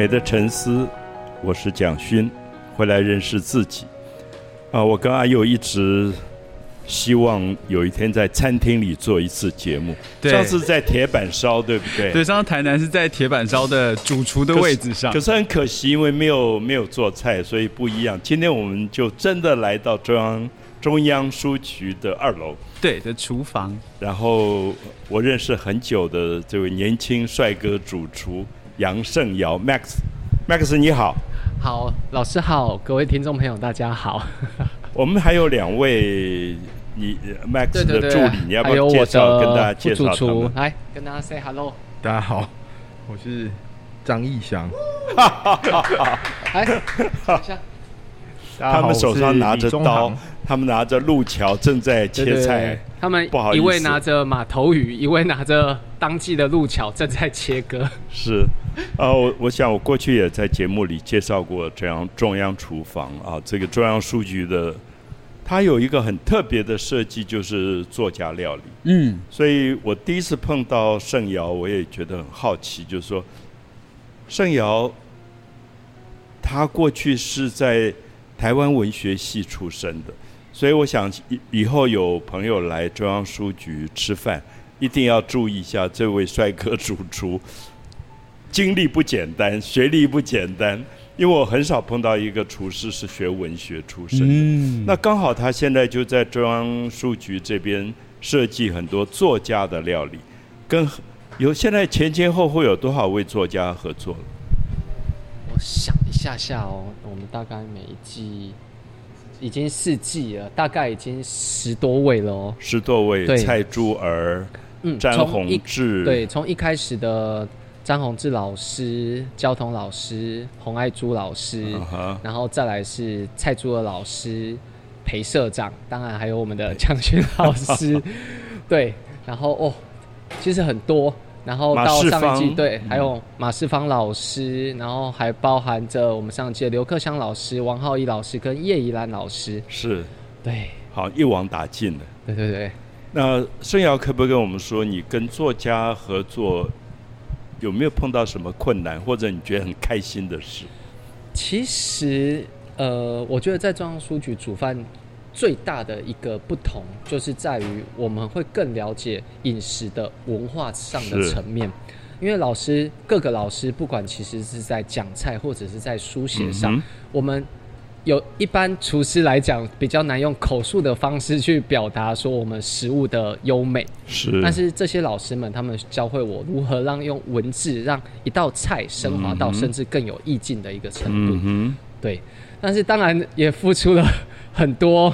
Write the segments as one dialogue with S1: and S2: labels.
S1: 美的沉思，我是蒋勋，回来认识自己。啊，我跟阿佑一直希望有一天在餐厅里做一次节目。
S2: 对
S1: 上次在铁板烧，对不对？
S2: 对，上次台南是在铁板烧的主厨的位置上
S1: 可，是很可惜，因为没有没有做菜，所以不一样。今天我们就真的来到中央中央书局的二楼，
S2: 对的厨房。
S1: 然后我认识很久的这位年轻帅哥主厨杨胜尧 Max，Max 你好。
S3: 好，老师好，各位听众朋友，大家好。
S1: 我们还有两位你呃 Max
S3: 对对对，
S1: 的助理，你要不要介绍跟大家介绍他们？
S3: 来跟大家 say hello。
S4: 大家好，我是张义祥。
S3: 来，等一下，
S1: 他们手上拿着刀，他们拿着路桥正在切菜
S3: 对。，他们
S1: 不好意思
S3: 一位拿着马头鱼，一位拿着当季的路桥，正在切割。
S1: 是，呃，我我想我过去也在节目里介绍过这样中央厨房啊，这个中央书局的，它有一个很特别的设计，就是作家料理。
S2: 嗯，
S1: 所以我第一次碰到盛瑶，我也觉得很好奇，就是说，盛瑶他过去是在台湾文学系出身的，所以我想以以后有朋友来中央书局吃饭，一定要注意一下这位帅哥主厨，经历不简单，学历不简单，因为我很少碰到一个厨师是学文学出身的。
S2: 嗯，
S1: 那刚好他现在就在中央书局这边设计很多作家的料理，跟有现在前前后后有多少位作家合作了？
S3: 我想一下下哦，我们大概每一季已经四季了，大概已经十多位了哦。
S1: 十多位，
S3: 对
S1: 蔡珠儿、
S3: 嗯，
S1: 詹宏志，
S3: 对，从一开始的张宏志老师、交通老师、洪爱珠老师，然后再来是蔡珠儿老师、裴社长，当然还有我们的蒋勋老师，对，然后哦，其实很多，然后到上一季对，
S1: 嗯
S3: 还有马世芳老师，然后还包含着我们上一季的刘克湘老师、王浩一老师跟叶怡兰老师，
S1: 是
S3: 对，
S1: 好一网打尽了。
S3: 对对对。
S1: 那盛瑶可不可以跟我们说，你跟作家合作有没有碰到什么困难，或者你觉得很开心的事？
S3: 其实，呃，我觉得在中央书局煮饭最大的一个不同，就是在于我们会更了解饮食的文化上的层面。因为老师各个老师，不管其实是在讲菜或者是在书写上，
S1: 嗯
S3: 我们有一般厨师来讲比较难用口述的方式去表达说我们食物的优美。
S1: 是，
S3: 但是这些老师们，他们教会我如何让用文字让一道菜升华到甚至更有意境的一个程度。
S1: 嗯哼，
S3: 对，但是当然也付出了很多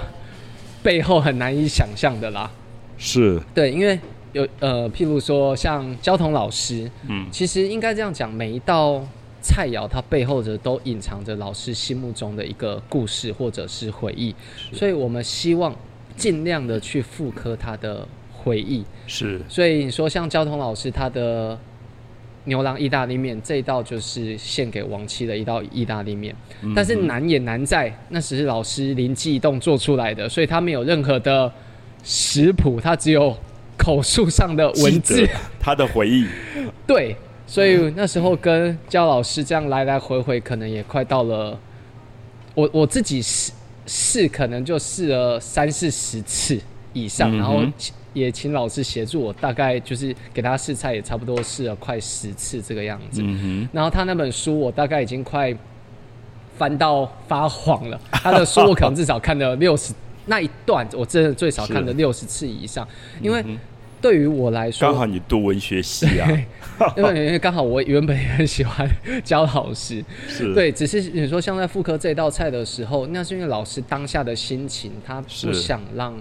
S3: 背后很难以想象的啦。
S1: 是，
S3: 对，因为有呃，譬如说像焦桐老师，
S1: 嗯，
S3: 其实应该这样讲，每一道菜肴它背后的都隐藏着老师心目中的一个故事或者是回忆，所以我们希望尽量的去复刻他的回忆。
S1: 是，
S3: 所以你说像交通老师他的牛郎意大利面这一道就是献给亡妻的一道意大利面，
S1: 嗯
S3: 但是难也难在那只是老师灵机一动做出来的，所以他没有任何的食谱，他只有口述上的文字。
S1: 他的回忆，
S3: 对，所以那时候跟焦老师这样来来回回，可能也快到了我我自己试试，可能就试了三四十次以上，
S1: 嗯
S3: 然后也请老师协助我，大概就是给他试菜，也差不多试了快十次这个样子。
S1: 嗯
S3: 然后他那本书，我大概已经快翻到发黄了。他的书我可能至少看了六十那一段，我真的最少看了六十次以上，因为对于我来
S1: 哼，
S3: 说，
S1: 刚好你读文学系啊，
S3: 因为因为刚好我原本也很喜欢教老师，
S1: 是，，
S3: 对，只是你说像在复刻这道菜的时候，那是因为老师当下的心情，他不想让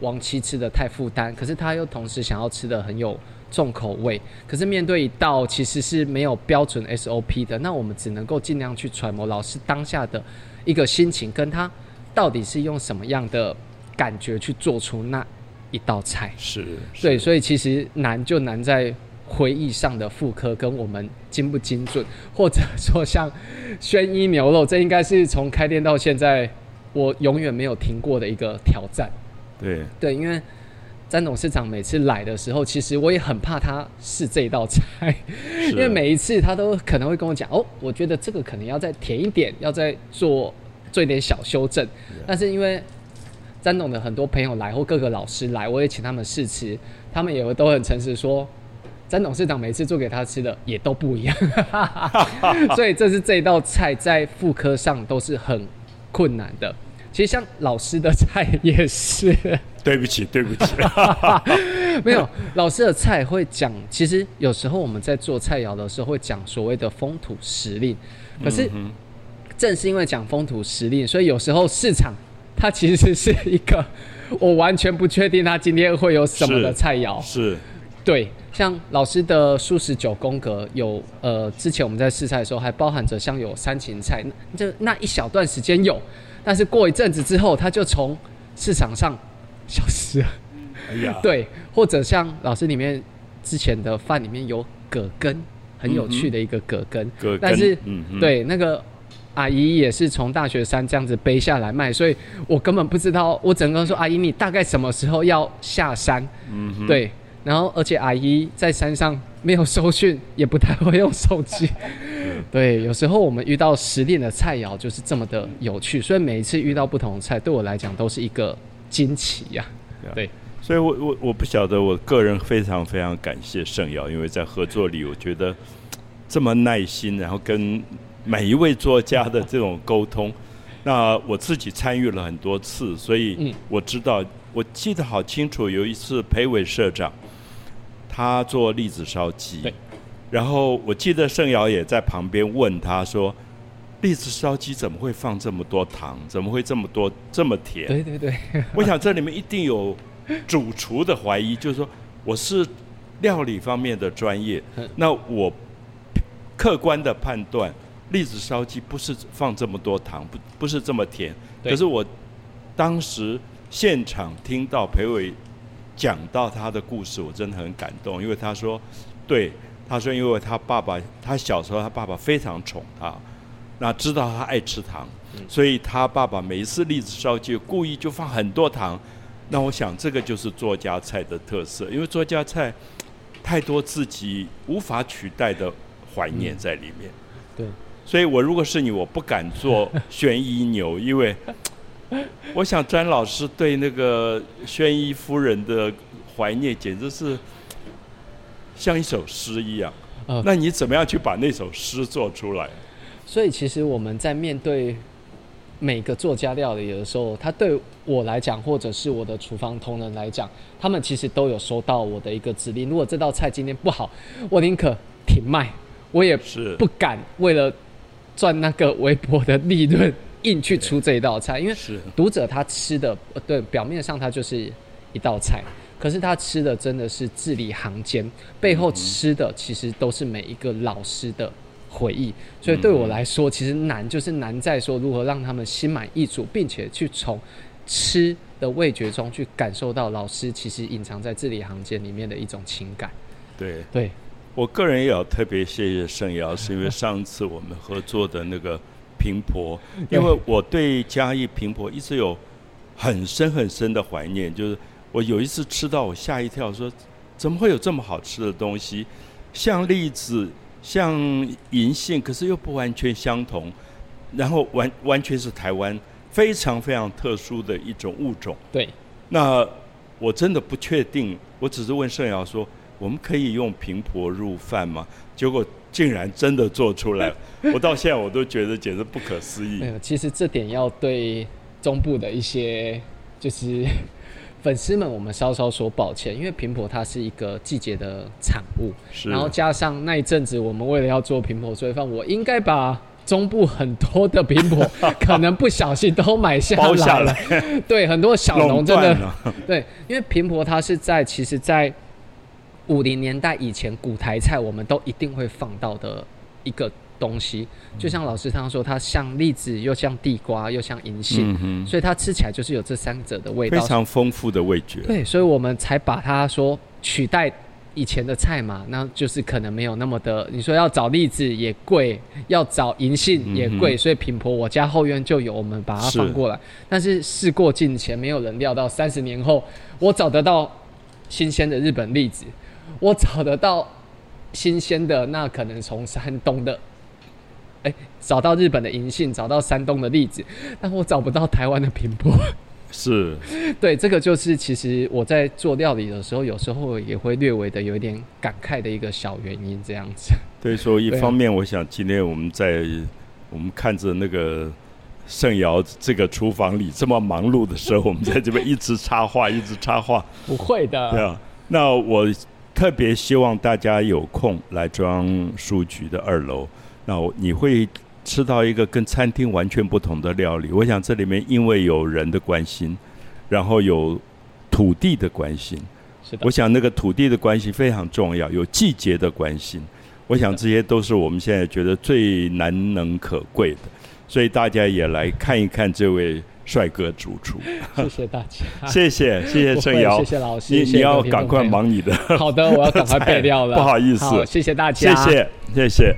S3: 亡妻吃的太负担，可是他又同时想要吃的很有重口味。可是面对一道其实是没有标准 SOP 的，那我们只能够尽量去揣摩老师当下的一个心情，跟他到底是用什么样的感觉去做出那一道菜。
S1: 是，
S3: 对，所以其实难就难在回忆上的复刻跟我们精不精准，或者说像轩一牛肉，这应该是从开店到现在我永远没有停过的一个挑战。
S1: 对，
S3: 对，因为詹董事长每次来的时候，其实我也很怕他试这道菜，因为每一次他都可能会跟我讲，哦，我觉得这个可能要再甜一点，要再做做一点小修正。但是因为詹董的很多朋友来或各个老师来，我也请他们试吃，他们也都很诚实说，詹董事长每次做给他吃的也都不一样，所以这是这一道菜在妇科上都是很困难的。其实像老师的菜也是，
S1: 对不起，对不起，
S3: 没有老师的菜会讲。其实有时候我们在做菜肴的时候会讲所谓的风土时令，可是正是因为讲风土时令，所以有时候市场它其实是一个 我完全不确定它今天会有什么的菜肴。
S1: 是，
S3: 对，像老师的素食九宫格有呃，之前我们在试菜的时候还包含着像有三芹菜，就那一小段时间有。但是过一阵子之后，它就从市场上消失了。哎呀，对，或者像老师里面之前的饭里面有葛根，很有趣的一个葛根。
S1: 葛根，
S3: 但是对那个阿姨也是从大雪山这样子背下来卖，所以我根本不知道。我整个说阿姨，你大概什么时候要下山？嗯，对。然后而且阿姨在山上没有收讯，也不太会用手机。对，有时候我们遇到时令的菜肴就是这么的有趣，所以每一次遇到不同的菜，对我来讲都是一个惊奇呀。对，
S1: 所以我我我不晓得，我个人非常非常感谢盛瑶，因为在合作里，我觉得这么耐心，然后跟每一位作家的这种沟通，那我自己参与了很多次，所以我知道，我记得好清楚，有一次裴伟社长他做栗子烧鸡。然后我记得盛瑶也在旁边问他说：“栗子烧鸡怎么会放这么多糖？怎么会这么多这么甜？”
S3: 对对对，
S1: 我想这里面一定有主厨的怀疑，就是说我是料理方面的专业，那我客观的判断栗子烧鸡不是放这么多糖，不不是这么甜。可是我当时现场听到裴伟讲到他的故事，我真的很感动，因为他说对。他说：“因为他爸爸，他小时候他爸爸非常宠他，那知道他爱吃糖，所以他爸爸每一次栗子烧鸡故意就放很多糖。那我想这个就是作家菜的特色，因为作家菜太多自己无法取代的怀念在里面。
S3: 对，
S1: 所以我如果是你，我不敢做 宣衣牛，因为我想詹老师对那个宣衣夫人的怀念简直是。”像一首诗一样，那你怎么样去把那首诗做出来？
S3: 所以其实我们在面对每个作家料理的时候，他对我来讲，或者是我的厨房同仁来讲，他们其实都有收到我的一个指令。如果这道菜今天不好，我宁可停卖，我也是不敢为了赚那个微薄的利润硬去出这一道菜，因为读者他吃的，对，表面上他就是一道菜。可是他吃的真的是字里行间，背后吃的其实都是每一个老师的回忆。所以对我来说，其实难就是难在说如何让他们心满意足，并且去从吃的味觉中去感受到老师其实隐藏在字里行间里面的一种情感。
S1: 对
S3: 对，
S1: 我个人也要特别谢谢盛瑶，是因为上次我们合作的那个平婆，因为我对嘉义平婆一直有很深很深的怀念，就是。我有一次吃到，我吓一跳，说怎么会有这么好吃的东西？像栗子，像银杏，可是又不完全相同，然后完完全是台湾非常非常特殊的一种物种。
S3: 对。
S1: 那我真的不确定，我只是问盛瑶说，我们可以用平婆入饭吗？结果竟然真的做出来，我到现在我都觉得简直不可思议。
S3: 没有，其实这点要对中部的一些就是。粉丝们，我们稍稍说抱歉，因为平婆它是一个季节的产物，然后加上那一阵子我们为了要做平婆炊饭，我应该把中部很多的平婆 可能不小心都买下来了。对，很多小农真的对，因为平婆它是在其实，在五零年代以前古台菜我们都一定会放到的一个。东西就像老师他说，它像栗子，又像地瓜，又像银杏，所以它吃起来就是有这三者的味道，
S1: 非常丰富的味觉。
S3: 对，所以我们才把它说取代以前的菜嘛，那就是可能没有那么的。你说要找栗子也贵，要找银杏也贵，所以品婆我家后院就有，我们把它放过来。但是事过境迁，没有人料到三十年后，我找得到新鲜的日本栗子，我找得到新鲜的，那可能从山东的，哎，找到日本的银杏，找到山东的栗子，但我找不到台湾的平坡。
S1: 是，
S3: 对，这个就是其实我在做料理的时候，有时候也会略微的有一点感慨的一个小原因，这样子。
S1: 对，说一方面，我想今天我们在我们看着那个盛瑶这个厨房里这么忙碌的时候，我们在这边一直插话，一直插话，
S3: 不会的，
S1: 对啊。那我特别希望大家有空来中央书局的二楼，那我你会吃到一个跟餐厅完全不同的料理。我想这里面因为有人的关心，然后有土地的关心，
S3: 是的
S1: 我，想那个土地的关系非常重要，有季节的关心。我想这些都是我们现在觉得最难能可贵的，所以大家也来看一看这位帅哥主厨。
S3: 谢谢大家，
S1: 谢谢，谢谢
S3: 不会
S1: 盛瑶
S3: 谢，谢老师，
S1: 你
S3: 谢谢
S1: 你要赶快。忙你的。
S3: 好的，我要赶快背掉了，
S1: 不好意思
S3: 好谢谢大家，
S1: 谢谢，谢谢。